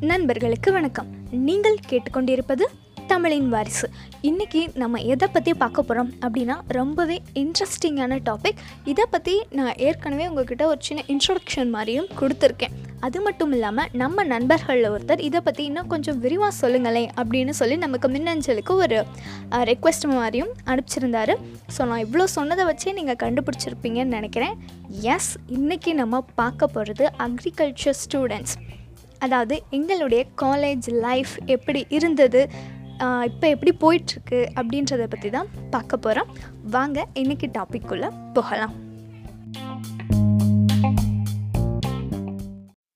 நண்பர்களுக்கு வணக்கம். நீங்கள் கேட்டுக்கொண்டிருப்பது தமிழின் வாரிசு. இன்றைக்கி நம்ம எதை பற்றி பார்க்க போகிறோம் அப்படின்னா ரொம்பவே இன்ட்ரெஸ்டிங்கான டாபிக் இதை பற்றி நான் ஏற்கனவே உங்ககிட்ட ஒரு சின்ன இன்ட்ரொடக்ஷன் மாதிரியும் கொடுத்துருக்கேன். அது மட்டும் இல்லாமல் நம்ம நண்பர்களில் ஒருத்தர் இதை பற்றி இன்னும் கொஞ்சம் விரிவாக சொல்லுங்களேன் அப்படின்னு சொல்லி நமக்கு மின்னஞ்சலுக்கு ஒரு ரெக்வெஸ்ட் மாதிரியும் அனுப்பிச்சிருந்தாரு. ஸோ நான் இவ்வளோ சொன்னதை வச்சே நீங்கள் கண்டுபிடிச்சிருப்பீங்கன்னு நினைக்கிறேன். எஸ் இன்றைக்கி நம்ம பார்க்க போகிறது அக்ரிகல்ச்சர் ஸ்டூடெண்ட்ஸ் அதாவது எங்களுடைய காலேஜ் லைஃப் எப்படி இருந்தது? இப்போ எப்படி போயிட்டுருக்கு அப்படின்றத பற்றி தான் பார்க்க போகிறோம் வாங்க இன்றைக்கி டாபிக்குள்ளே போகலாம்.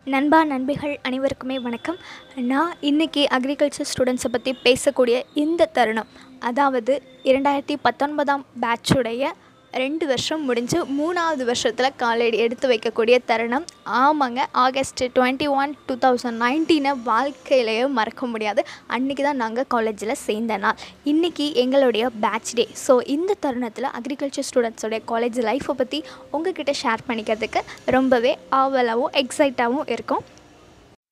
நண்பா நண்பிகள் அனைவருக்குமே வணக்கம். நான் இன்றைக்கி அக்ரிகல்ச்சர் ஸ்டூடெண்ட்ஸை பற்றி பேசக்கூடிய இந்த தருணம் அதாவது இரண்டாயிரத்தி பத்தொன்பதாம் பேட்சுடைய ரெண்டு வருஷம் முடிஞ்சு மூணாவது வருஷத்தில் காலடி எடுத்து வைக்கக்கூடிய தருணம். ஆமாங்க August twenty one two thousand நைன்டீனை வாழ்க்கையிலேயே மறக்க முடியாது. அன்றைக்கி தான் நாங்கள் காலேஜில் சேர்ந்த நாள். இன்றைக்கி எங்களுடைய பேட்ச் டே ஸோ இந்த தருணத்தில் அக்ரிகல்ச்சர் ஸ்டூடெண்ட்ஸோடைய காலேஜ் லைஃப்பை பற்றி உங்ககிட்ட ஷேர் பண்ணிக்கிறதுக்கு ரொம்பவே ஆவலாகவும் எக்ஸைட்டாகவும் இருக்கும்.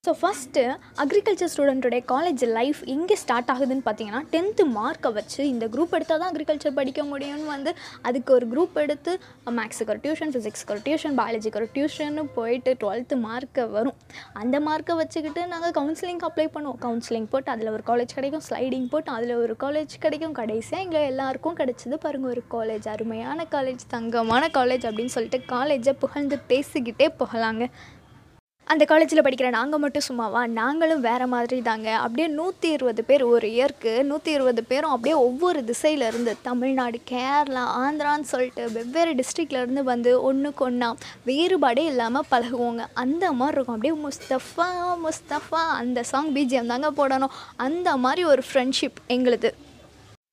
ஸோ ஃபஸ்ட்டு அக்ரிகல்ச்சர் ஸ்டூடெண்ட்டுடைய காலேஜ் லைஃப் எங்கே ஸ்டார்ட் ஆகுதுன்னு பார்த்தீங்கன்னா டென்த்து மார்க்கை வச்சு இந்த குரூப் எடுத்தால் தான் அக்ரிகல்ச்சர் படிக்க முடியும்னு வந்து அதுக்கு ஒரு குரூப் எடுத்து மேக்ஸுக்கு ஒரு டியூஷன் ஃபிசிக்ஸ்க்கு ஒரு டியூஷன் பயாலஜிக்கு ஒரு டியூஷன்னு போயிட்டு டுவெல்த்து மார்க்கை வரும். அந்த மார்க்கை வச்சுக்கிட்டு நாங்கள் கவுன்சிலிங் அப்ளை பண்ணுவோம். கவுன்சிலிங் போட்டு அதில் ஒரு காலேஜ் கிடைக்கும் ஸ்லைடிங் போட்டு அதில் ஒரு காலேஜ் கிடைக்கும். கடைசியாக எங்களை எல்லாருக்கும் கிடைச்சது பாருங்கள் ஒரு காலேஜ் அருமையான காலேஜ் தங்கமான காலேஜ் அப்படின்னு சொல்லிட்டு காலேஜை புகழ்ந்து பேசிக்கிட்டே போகலாங்க. அந்த காலேஜில் படிக்கிற நாங்கள் மட்டும் சும்மாவா? நாங்களும் வேறு மாதிரி தாங்க. அப்படியே நூற்றி இருபது பேர் ஒரு இயருக்கு நூற்றி இருபது பேரும் அப்படியே ஒவ்வொரு திசையிலேருந்து தமிழ்நாடு கேரளா ஆந்திரான்னு சொல்லிட்டு வெவ்வேறு டிஸ்ட்ரிக்ட்லேருந்து வந்து ஒன்றுக்கு ஒன்றா வேறுபாடே இல்லாமல் பழகுவோங்க. அந்த மாதிரி இருக்கும். அப்படியே முஸ்தஃபா முஸ்தஃபா அந்த சாங் பிஜிஎம் தாங்க போடணும். அந்த மாதிரி ஒரு ஃப்ரெண்ட்ஷிப் எங்களுது.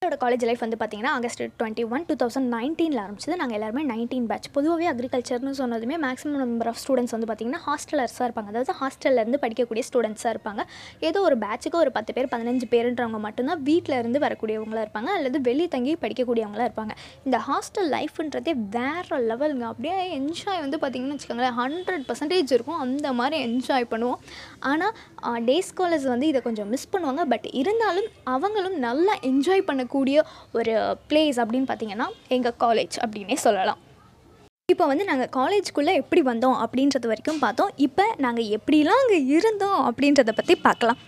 என்னோட காலேஜ் லைஃப் வந்து பார்த்தீங்கன்னா August twenty one two thousand நைன்டீனில் ஆரம்பிச்சது. நாங்கள் எல்லாருமே நைன்டீன் பேட்ச் பொதுவாகவே அக்ரிகல்ச்சர்னு சொன்னதுமே மேக்ஸிமம் நம்பர் ஆஃப் ஸ்டூடெண்ட்ஸ் வந்து பார்த்திங்கன்னா ஹாஸ்டலர்ஸாக இருப்பாங்க. அதாவது ஹாஸ்டல்லேருந்து படிக்கக்கூடிய ஸ்டூடெண்ட்ஸாக இருப்பாங்க. ஏதோ ஒரு பேட்சுக்கு ஒரு பத்து பேர் பதினஞ்சு பேருன்றவங்க மட்டும்தான் வீட்டில் இருந்து வரக்கூடியவங்களாக இருப்பாங்க. அல்லது வெளியே தங்கி படிக்கக்கூடியவங்களாக இருப்பாங்க. இந்த ஹாஸ்டல் லைஃப்ன்றதே வேறு லெவலுங்க அப்படியே என்ஜாய் வந்து பார்த்திங்கன்னு வச்சுக்கோங்களேன் ஹண்ட்ரட் பர்சன்டேஜ் இருக்கும். அந்த மாதிரி என்ஜாய் பண்ணுவோம். ஆனால் டே ஸ்காலர்ஸ் வந்து இதை கொஞ்சம் மிஸ் பண்ணுவாங்க. பட் இருந்தாலும் அவங்களும் நல்லா என்ஜாய் பண்ணக்கூடிய ஒரு பிளேஸ் அப்படின்னு பார்த்தீங்கன்னா எங்கள் காலேஜ் அப்படின்னே சொல்லலாம். இப்போ வந்து நாங்கள் காலேஜ்குள்ளே எப்படி வந்தோம் அப்படின்றது வரைக்கும் பார்த்தோம். இப்போ நாங்கள் எப்படிலாம் அங்கே இருந்தோம் அப்படின்றத பற்றி பார்க்கலாம்.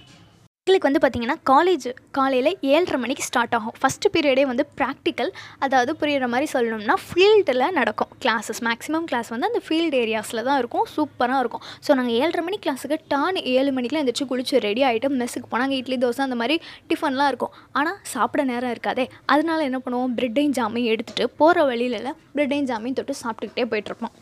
எங்களுக்கு வந்து பார்த்திங்கன்னா காலேஜ் காலையில் ஏழரை மணிக்கு ஸ்டார்ட் ஆகும். ஃபஸ்ட்டு பீரியடே வந்து ப்ராக்டிக்கல் அதாவது புரிகிற மாதிரி சொல்லணும்னா ஃபீல்டில் நடக்கும். கிளாஸஸ் மேக்ஸிமம் கிளாஸ் வந்து அந்த ஃபீல்டு ஏரியாஸில் தான் இருக்கும். சூப்பராக இருக்கும். ஸோ நாங்கள் ஏழரை மணி கிளாஸுக்கு டான் ஏழு மணிக்கெலாம் எந்திரிச்சு குளிச்சு ரெடி ஆகிட்டு மெஸ்ஸுக்கு போனால் அங்கே இட்லி தோசை அந்த மாதிரி டிஃபன்லாம் இருக்கும். ஆனால் சாப்பிட நேரம் இருக்காதே. அதனால என்ன பண்ணுவோம்? பிரெட்டையும் ஜாமையும் எடுத்துகிட்டு போகிற வழியில பிரெட்டையும் ஜாமையும் தொட்டு சாப்பிட்டுக்கிட்டே போயிட்டுருப்போம்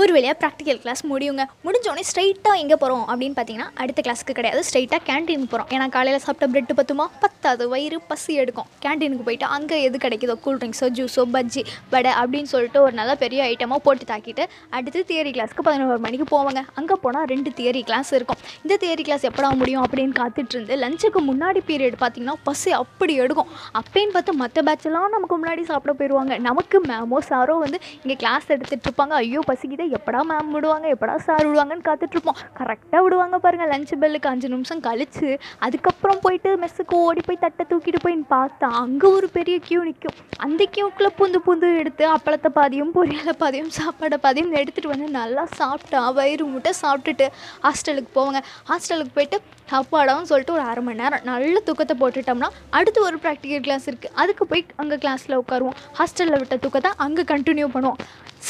ஒரு வழியாக ப்ராக்டிக்கல் கிளாஸ் முடியுங்க. முடிஞ்சோடனே ஸ்ட்ரைட்டாக எங்கே போகிறோம் அப்படின்னு பார்த்தீங்கன்னா அடுத்த கிளாஸுக்கு கிடையாது. ஸ்ட்ரைட்டாக கேன்டீனுக்கு போகிறோம் ஏன்னா காலையில் சாப்பிட்ட பிரெட்டு பத்துமா? பத்தாது. வயிறு பசி எடுக்கும். கேன்டீனுக்கு போயிட்டு அங்கே எது கிடைக்குதோ கூல்ட்ரிங்க்ஸோ ஜூஸோ பஜ்ஜி வடை அப்படின்னு சொல்லிட்டு ஒரு நல்ல பெரிய ஐட்டமாக போட்டு தாக்கிட்டு அடுத்து தியரி கிளாஸ்க்கு பதினோரு மணிக்கு போவாங்க. அங்கே போனால் ரெண்டு தியரி கிளாஸ் இருக்கும். இந்த தியரி கிளாஸ் எப்படா முடியும் அப்படின்னு காத்துட்டு இருந்து லஞ்சுக்கு முன்னாடி பீரியட் பார்த்தீங்கன்னா பசி அப்படி எடுக்கும். அப்பேன்னு பார்த்து மற்ற பேட்செல்லாம் நமக்கு முன்னாடி சாப்பிட போயிடுவாங்க நமக்கு மேமோ சாரோ வந்து இங்கே கிளாஸ் எடுத்துகிட்டு இருப்பாங்க. ஐயோ பசி பசிக்குதே எப்படா மேம் விடுவாங்க? எப்படா சார் விடுவாங்கன்னு காத்துட்ருப்போம். கரெக்டாக விடுவாங்க பாருங்கள் லஞ்ச் பெல்லுக்கு அஞ்சு நிமிஷம் கழித்து அதுக்கப்புறம் போயிட்டு மெஸ்ஸுக்கு ஓடி போய் தட்டை தூக்கிட்டு போயின்னு பார்த்தா அங்கே ஒரு பெரிய கியூ நிற்கும் அந்த கியூக்குள்ளே பூந்து பூந்து எடுத்து அப்பளத்தை பாதியும் பொரியலை பாதியும் சாப்பாடை பாதியும் எடுத்துகிட்டு வந்து நல்லா சாப்பிட்டா வயிறு முட்டை சாப்பிட்டுட்டு ஹாஸ்டலுக்கு போவாங்க. ஹாஸ்டலுக்கு போயிட்டு சாப்பாடான்னு சொல்லிட்டு ஒரு அரை மணி நேரம் நல்ல தூக்கத்தை போட்டுட்டோம்னா அடுத்து ஒரு ப்ராக்டிக்கல் கிளாஸ் இருக்குது அதுக்கு போய் அங்கே கிளாஸில் உட்காருவோம். ஹாஸ்டலில் விட்ட தூக்கத்தை அங்கே கண்டினியூ பண்ணுவோம்.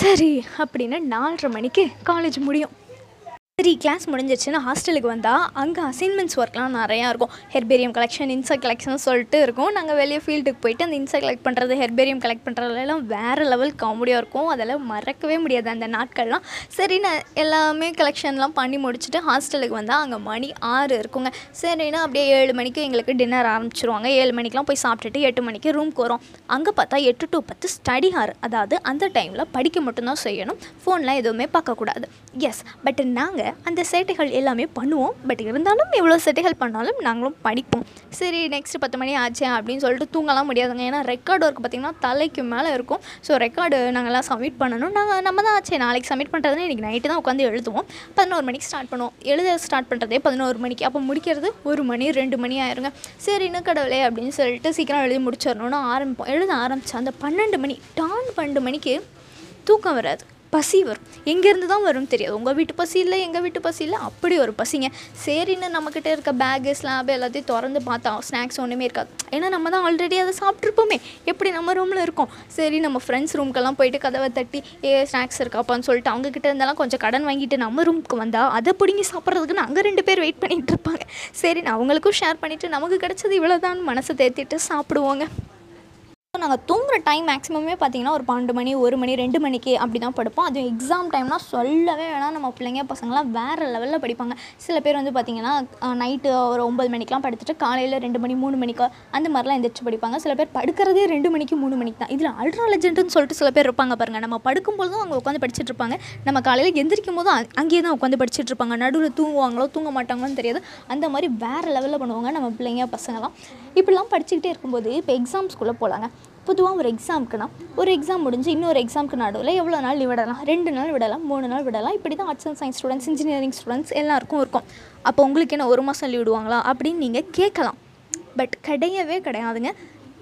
சரி அப்படின்னு நாலரை மணிக்கு காலேஜ் முடியும். த்ரீ கிளாஸ் முடிஞ்சிச்சுன்னா ஹாஸ்டலுக்கு வந்தால் அங்கே அசைன்மெண்ட்ஸ் ஒர்க்லாம் நிறையா இருக்கும். ஹெர்பேரியம் கலெக்ஷன் இன்செக்ட் கலெக்ஷன் சொல்லிட்டு இருக்கும். நாங்கள் வெளியே ஃபீல்டுக்கு போயிட்டு அந்த இன்செக்ட் கலெக்ட் பண்ணுறது ஹெர்பேரியம் கலெக்ட் பண்ணுறதுலாம் வேறு லெவல் காமெடியாக இருக்கும். அதெல்லாம் மறக்கவே முடியாது. அந்த நாட்கள்லாம் சரி நான் எல்லாமே கலெக்ஷன்லாம் பண்ணி முடிச்சுட்டு ஹாஸ்டலுக்கு வந்தால் அங்கே மணி ஆறு இருக்குங்க. சரின்னா அப்படியே ஏழு மணிக்கு எங்களுக்கு டின்னர் ஆரம்பிச்சிருவாங்க. ஏழு மணிக்கெலாம் போய் சாப்பிட்டுட்டு எட்டு மணிக்கு ரூம்க்கு வரும். அங்கே பார்த்தா எட்டு டு பத்து ஸ்டடி ஹார் அதாவது அந்த டைமில் படிக்க மட்டும்தான் செய்யணும். ஃபோன்லாம் எதுவுமே பார்க்கக்கூடாது. எஸ் பட் நாங்கள் அந்த சேட்டைகள் எல்லாமே பண்ணுவோம். பட் இருந்தாலும் எவ்வளோ சேட்டைகள் பண்ணாலும் நாங்களும் படிப்போம். சரி நெக்ஸ்ட் பத்து மணி ஆச்சு அப்படின்னு சொல்லிட்டு தூங்கலாம் முடியாதுங்க. ஏன்னா ரெக்கார்டு ஒர்க் பார்த்திங்கன்னா தலைக்கு மேலே இருக்கும். ஸோ ரெக்கார்டு நாங்கள்லாம் சப்மிட் பண்ணணும். நாங்கள் நம்ம தான் ஆச்சு. நாளைக்கு சப்மிட் பண்ணுறதுன்னு இன்றைக்கி நைட்டு தான் உட்காந்து எழுதுவோம். பதினோரு மணிக்கு ஸ்டார்ட் பண்ணுவோம். எழுத ஸ்டார்ட் பண்ணுறதே பதினோரு மணிக்கு. அப்போ முடிக்கிறது ஒரு மணி ரெண்டு மணி ஆயிருங்க. சரி இன்னும் கடவுளே அப்படின்னு சொல்லிட்டு சீக்கிரம் எழுதி முடிச்சிடணும்னு ஆரம்பிப்போம். எழுத ஆரம்பித்தா அந்த பன்னெண்டு மணி டான் பன்னெண்டு மணிக்கு தூக்கம் வராது. பசி வரும். எங்கேருந்து தான் வரும்னு தெரியாது. உங்கள் வீட்டு பசி இல்லை எங்கள் வீட்டு பசி இல்லை அப்படி ஒரு பசிங்க. சரின்னு நம்மக்கிட்ட இருக்க பேகு ஸ்லாப் எல்லாத்தையும் திறந்து பார்த்தா ஸ்நாக்ஸ் ஒன்றுமே இருக்காது. ஏன்னா நம்ம தான் ஆல்ரெடி அதை சாப்பிட்ருப்போமே எப்படி நம்ம ரூமில் இருக்கோம்? சரி நம்ம ஃப்ரெண்ட்ஸ் ரூம்க்கெல்லாம் போயிட்டு கதவை தட்டி ஏ ஸ்நாக்ஸ் இருக்காப்பான்னு சொல்லிட்டு அவங்கக்கிட்ட இருந்தாலும் கொஞ்சம் கடன் வாங்கிட்டு நம்ம ரூமுக்கு வந்தால் அதை பிடுங்கி சாப்பிட்றதுக்கு நாங்கள் ரெண்டு பேர் வெயிட் பண்ணிகிட்டு இருப்பாங்க. சரி நான் அவங்களுக்கும் ஷேர் பண்ணிவிட்டு நமக்கு கிடச்சது இவ்வளோதான் மனசை தேர்த்திட்டு சாப்பிடுவோங்க. நாங்கள் தூங்குற டைம் மேக்ஸிமமே பார்த்தீங்கன்னா ஒரு பன்னெண்டு மணி ஒரு மணி ரெண்டு மணிக்கு அப்படி தான் படுப்போம். அதுவும் எக்ஸாம் டைம்னால் சொல்லவே வேணாம். நம்ம பிள்ளைங்க பசங்களாம் வேறு லெவலில் படிப்பாங்க. சில பேர் வந்து பார்த்திங்கன்னா நைட்டு ஒரு ஒம்பது மணிக்கெலாம் படுத்துட்டு காலையில் ரெண்டு மணி மூணு மணிக்கு அந்த மாதிரிலாம் எந்திரிச்சு படிப்பாங்க. சில பேர் படுக்கிறதே ரெண்டு மணிக்கு மூணு மணிக்கு தான். இதில் அல்ட்ரா லெஜெண்டுன்னு சொல்லிட்டு சில பேர் இருப்பாங்க பாருங்கள் நம்ம படுக்கும்போதும் அவங்க உட்காந்து படிச்சுட்டு இருப்பாங்க. நம்ம காலையில் எந்திரிக்கும் போதும் அங்கேயே தான் உட்காந்து படிச்சுட்டு இருப்பாங்க. நடுவில் தூங்குவாங்களோ தூங்க மாட்டாங்களோன்னு தெரியாது. அந்த மாதிரி வேறு லெவலில் பண்ணுவாங்க நம்ம பிள்ளைங்க பசங்களாம் இப்படிலாம் படிச்சுக்கிட்டே இருக்கும்போது இப்போ எக்ஸாம்ஸ்குள்ளே போகலாங்க பொதுவாக ஒரு எக்ஸாமுக்குனா ஒரு எக்ஸாம் முடிஞ்சு இன்னொரு எக்ஸாமுக்கு நடுவில் எவ்வளோ நாள் விடலாம்? ரெண்டு நாள் விடலாம் மூணு நாள் விடலாம். இப்படி தான் arts and science students engineering students எல்லாருக்கும் இருக்கும். அப்போ உங்களுக்கு என்ன ஒரு மாதம் லீவ் விடுவாங்களா? அப்படின்னு நீங்கள் கேட்கலாம். பட் கிடையவே கிடையாதுங்க.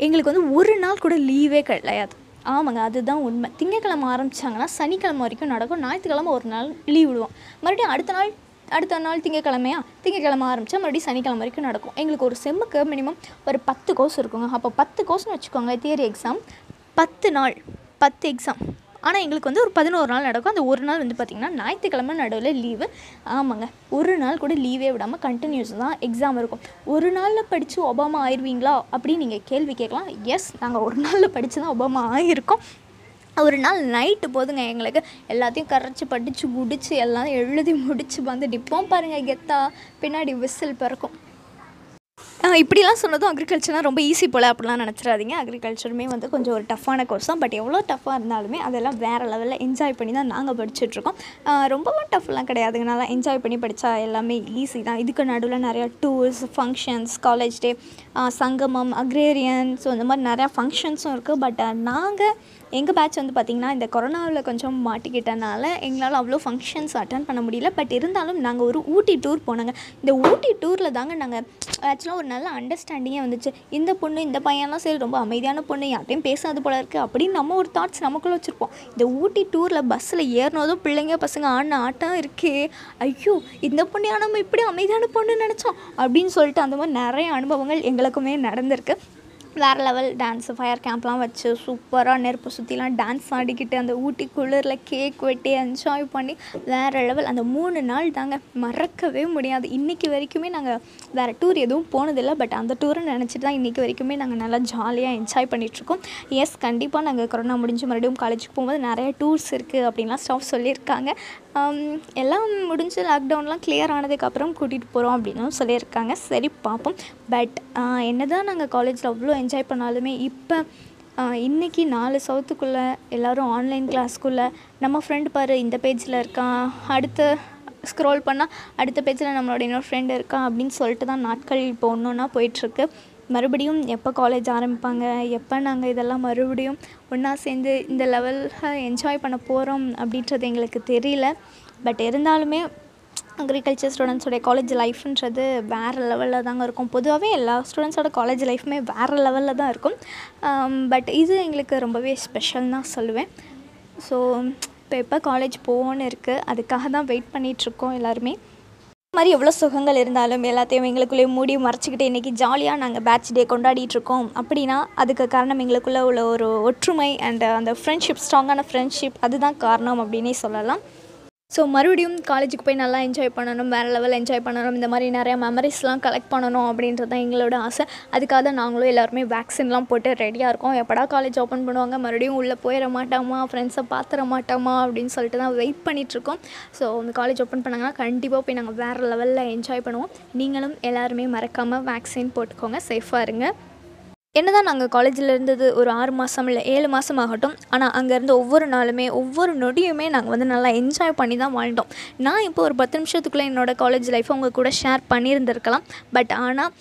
எங்களுக்கு வந்து ஒரு நாள் கூட லீவே கிடையாது. ஆமாங்க அதுதான் உண்மை. திங்கக்கிழமை ஆரம்பிச்சாங்கன்னா சனிக்கிழமை வரைக்கும் நடக்கும். ஞாயிற்றுக்கிழமை ஒரு நாள் லீவ் விடுவோம். மறுபடியும் அடுத்த நாள் அடுத்த நாள் திங்கக்கிழமையா? திங்கக்கிழமை ஆரம்பித்தா மறுபடியும் சனிக்கிழமை வரைக்கும் நடக்கும். எங்களுக்கு ஒரு செம்முக்கு மினிமம் ஒரு பத்து கோர்ஸ் இருக்குங்க. அப்போ பத்து கோர்ஸ்னு வச்சுக்கோங்க தியரி எக்ஸாம் பத்து நாள் பத்து எக்ஸாம் ஆனால் எங்களுக்கு வந்து ஒரு பதினோரு நாள் நடக்கும். அந்த ஒரு நாள் வந்து பார்த்திங்கன்னா ஞாயிற்றுக்கிழமை நடுவில் லீவு ஆமாங்க. ஒரு நாள் கூட லீவே விடாமல் கண்டினியூஸ் தான் எக்ஸாம் இருக்கும். ஒரு நாளில் படித்து ஒபாமா ஆயிடுவீங்களா அப்படின்னு நீங்கள் கேள்வி கேட்கலாம். எஸ் நாங்கள் ஒரு நாளில் படித்து தான் ஒபாமா ஆகியிருக்கோம் ஒரு நாள் நைட்டு போதுங்க எங்களுக்கு எல்லாத்தையும் கரைச்சி படித்து முடிச்சு எல்லாம் எழுதி முடித்து வந்து நிற்போம் பாருங்கள் கெத்தா. பின்னாடி விசில் பிறக்கும். இப்படிலாம் சொன்னதும் அக்ரிகல்ச்சர்னால் ரொம்ப ஈஸி போல் அப்படிலாம் நினச்சிடாதீங்க. அக்ரிகல்ச்சருமே வந்து கொஞ்சம் ஒரு டஃப்பான கோர்ஸ் தான். பட் எவ்வளோ டஃப்பாக இருந்தாலுமே அதெல்லாம் வேறு லெவலில் என்ஜாய் பண்ணி தான் நாங்கள் படிச்சுட்ருக்கோம் ரொம்பவும் டஃப்லாம் கிடையாதுங்க நல்லா என்ஜாய் பண்ணி படித்தா எல்லாமே ஈஸி தான். இதுக்கு நடுவில் நிறையா டூர்ஸ் ஃபங்க்ஷன்ஸ் காலேஜ் டே சங்கமம் அக்ரேரியன் ஸோ இந்த மாதிரி நிறையா ஃபங்க்ஷன்ஸும் இருக்குது பட் நாங்கள் எங்கள் பேட்ச் வந்து பார்த்திங்கன்னா இந்த கொரோனாவில் கொஞ்சம் மாட்டிக்கிட்டனால எங்களால் அவ்வளோ ஃபங்க்ஷன்ஸ் அட்டன் பண்ண முடியல. பட் இருந்தாலும் நாங்கள் ஒரு ஊட்டி டூர் போனாங்க. இந்த ஊட்டி டூரில் தாங்க நாங்கள் ஆக்சுவலாக ஒரு நல்ல அண்டர்ஸ்டாண்டிங்கே வந்துச்சு. இந்த பொண்ணு இந்த பையன்லாம் சரி ரொம்ப அமைதியான பொண்ணு யார்ட்டையும் பேசாது போல இருக்குது அப்படின்னு நம்ம ஒரு தாட்ஸ் நமக்குள்ளே வச்சுருப்போம். இந்த ஊட்டி டூரில் பஸ்ஸில் ஏறினதும் பிள்ளைங்க பசங்க ஆடின ஆட்டம் இருக்கே. ஐயோ இந்த பொண்ணையா நம்ம இப்படி அமைதியான பொண்ணு நினச்சோம்? அப்படின்னு சொல்லிட்டு அந்த மாதிரி நிறைய அனுபவங்கள் எங்களுக்குமே நடந்திருக்கு. வேறு லெவல் டான்ஸு ஃபயர் கேம்ப்லாம் வச்சு சூப்பராக நெருப்பு சுற்றிலாம் டான்ஸ் ஆடிக்கிட்டு அந்த ஊட்டி குளிரில் கேக் வெட்டி என்ஜாய் பண்ணி வேறு லெவல் அந்த மூணு நாள் தாங்க மறக்கவே முடியாது. இன்றைக்கி வரைக்குமே நாங்கள் வேறு டூர் எதுவும் போனதில்லை. பட் அந்த டூரை நினச்சிட்டு தான் இன்றைக்கி வரைக்குமே நாங்கள் நல்லா ஜாலியாக என்ஜாய் பண்ணிகிட்ருக்கோம் எஸ் கண்டிப்பாக நாங்கள் கொரோனா முடிஞ்சு மறுபடியும் காலேஜுக்கு போகும்போது நிறைய டூர்ஸ் இருக்குது அப்படின்லாம் ஸ்டாஃப் சொல்லியிருக்காங்க. எல்லாம் முடிஞ்சு லாக்டவுன்லாம் கிளியர் ஆனதுக்கப்புறம் கூட்டிகிட்டு போகிறோம் அப்படின்னும் சொல்லியிருக்காங்க. சரி பார்ப்போம். பட் என்ன தான் நாங்கள் காலேஜில் அவ்வளோ என்ஜாய் பண்ணாலுமே இப்போ இன்றைக்கி நாலு சவுத்துக்குள்ளே எல்லோரும் ஆன்லைன் கிளாஸ்க்குள்ளே நம்ம ஃப்ரெண்டு பாரு இந்த பேஜில் இருக்கான் அடுத்த ஸ்க்ரோல் பண்ணால் அடுத்த பேஜில் நம்மளோட இன்னொரு ஃப்ரெண்டு இருக்கான் அப்படின்னு சொல்லிட்டு தான் நாட்கள் இப்போ ஒன்று ஒன்றா போயிட்டுருக்கு. மறுபடியும் எப்போ காலேஜ் ஆரம்பிப்பாங்க எப்போ நாங்கள் இதெல்லாம் மறுபடியும் ஒன்றா சேர்ந்து இந்த லெவலில் என்ஜாய் பண்ண போகிறோம் அப்படின்றது எங்களுக்கு தெரியல. பட் இருந்தாலுமே அக்ரிகல்ச்சர் ஸ்டூடெண்ட்ஸோடைய காலேஜ் லைஃப்ன்றது வேறு லெவலில் தாங்க இருக்கும். பொதுவாகவே எல்லா ஸ்டூடெண்ட்ஸோட காலேஜ் லைஃப்புமே வேறு லெவலில் தான் இருக்கும். பட் இது எங்களுக்கு ரொம்பவே ஸ்பெஷல் தான் சொல்லுவேன். ஸோ இப்போ எப்போ காலேஜ் போகணுன்னு இருக்குது அதுக்காக தான் வெயிட் பண்ணிகிட்ருக்கோம் எல்லாருமே. இந்த மாதிரி எவ்வளோ சுகங்கள் இருந்தாலும் எல்லாத்தையும் எங்களுக்குள்ளேயே மூடி மறைச்சிக்கிட்டு இன்றைக்கி ஜாலியாக நாங்கள் பேட்ச் டே கொண்டாடிட்டுருக்கோம் அப்படின்னா அதுக்கு காரணம் எங்களுக்குள்ளே உள்ள ஒரு ஒற்றுமை அண்ட் அந்த ஃப்ரெண்ட்ஷிப் ஸ்ட்ராங்கான ஃப்ரெண்ட்ஷிப் அதுதான் காரணம் அப்படின்னே சொல்லலாம். ஸோ மறுபடியும் காலேஜுக்கு போய் நல்லா என்ஜாய் பண்ணணும் வேறு லெவல் என்ஜாய் பண்ணணும் இந்த மாதிரி நிறையா மெமரிஸ்லாம் கலெக்ட் பண்ணணும் அப்படின்றது தான் எங்களோட ஆசை. அதுக்காக தான் நாங்களும் எல்லாருமே வேக்சின்லாம் போட்டு ரெடியாக இருக்கோம். எப்படா காலேஜ் ஓப்பன் பண்ணுவாங்க? மறுபடியும் உள்ளே போயிட மாட்டோமா? ஃப்ரெண்ட்ஸை பார்த்துட மாட்டோமா? அப்படின்னு சொல்லிட்டு தான் வெயிட் பண்ணிகிட்ருக்கோம் ஸோ இந்த காலேஜ் ஓப்பன் பண்ணாங்கன்னா கண்டிப்பாக போய் நாங்கள் வேறு லெவலில் என்ஜாய் பண்ணுவோம். நீங்களும் எல்லாருமே மறக்காமல் வேக்சின் போட்டுக்கோங்க. சேஃபாக இருங்க. என்னதான் நாங்கள் காலேஜில் இருந்தது ஒரு ஆறு மாதம் இல்லை ஏழு மாதம் ஆகட்டும். ஆனால் அங்கே இருந்த ஒவ்வொரு நாளுமே ஒவ்வொரு நொடியுமே நாங்கள் வந்து நல்லா என்ஜாய் பண்ணி தான் வாழ்ந்தோம். நான் இப்போ ஒரு பத்து நிமிஷத்துக்குள்ளே என்னோடய காலேஜ் லைஃப்பை உங்கள் கூட ஷேர் பண்ணியிருந்திருக்கலாம். பட் ஆனால்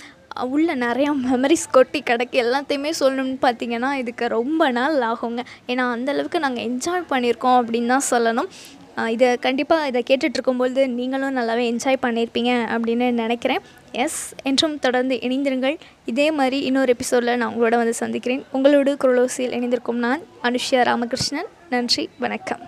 உள்ள நிறையா மெமரிஸ் கொட்டி கிடக்கு. எல்லாத்தையுமே சொல்லணும்னு பார்த்தீங்கன்னா இதுக்கு ரொம்ப நாள் ஆகுங்க. ஏன்னா அந்தளவுக்கு நாங்கள் என்ஜாய் பண்ணியிருக்கோம் அப்படின்னு தான் சொல்லணும். இதை கண்டிப்பாக இதை கேட்டுட்ருக்கும்பொழுது நீங்களும் நல்லாவே என்ஜாய் பண்ணியிருப்பீங்க அப்படின்னு நினைக்கிறேன். எஸ் என்றும் தொடர்ந்து இணைந்திருங்கள். இதே மாதிரி இன்னொரு எபிசோடில் நான் உங்களோட வந்து சந்திக்கிறேன். உங்களோடு குரலோசியில் இணைந்திருக்கும் நான் அனுஷ்யா ராமகிருஷ்ணன். நன்றி வணக்கம்.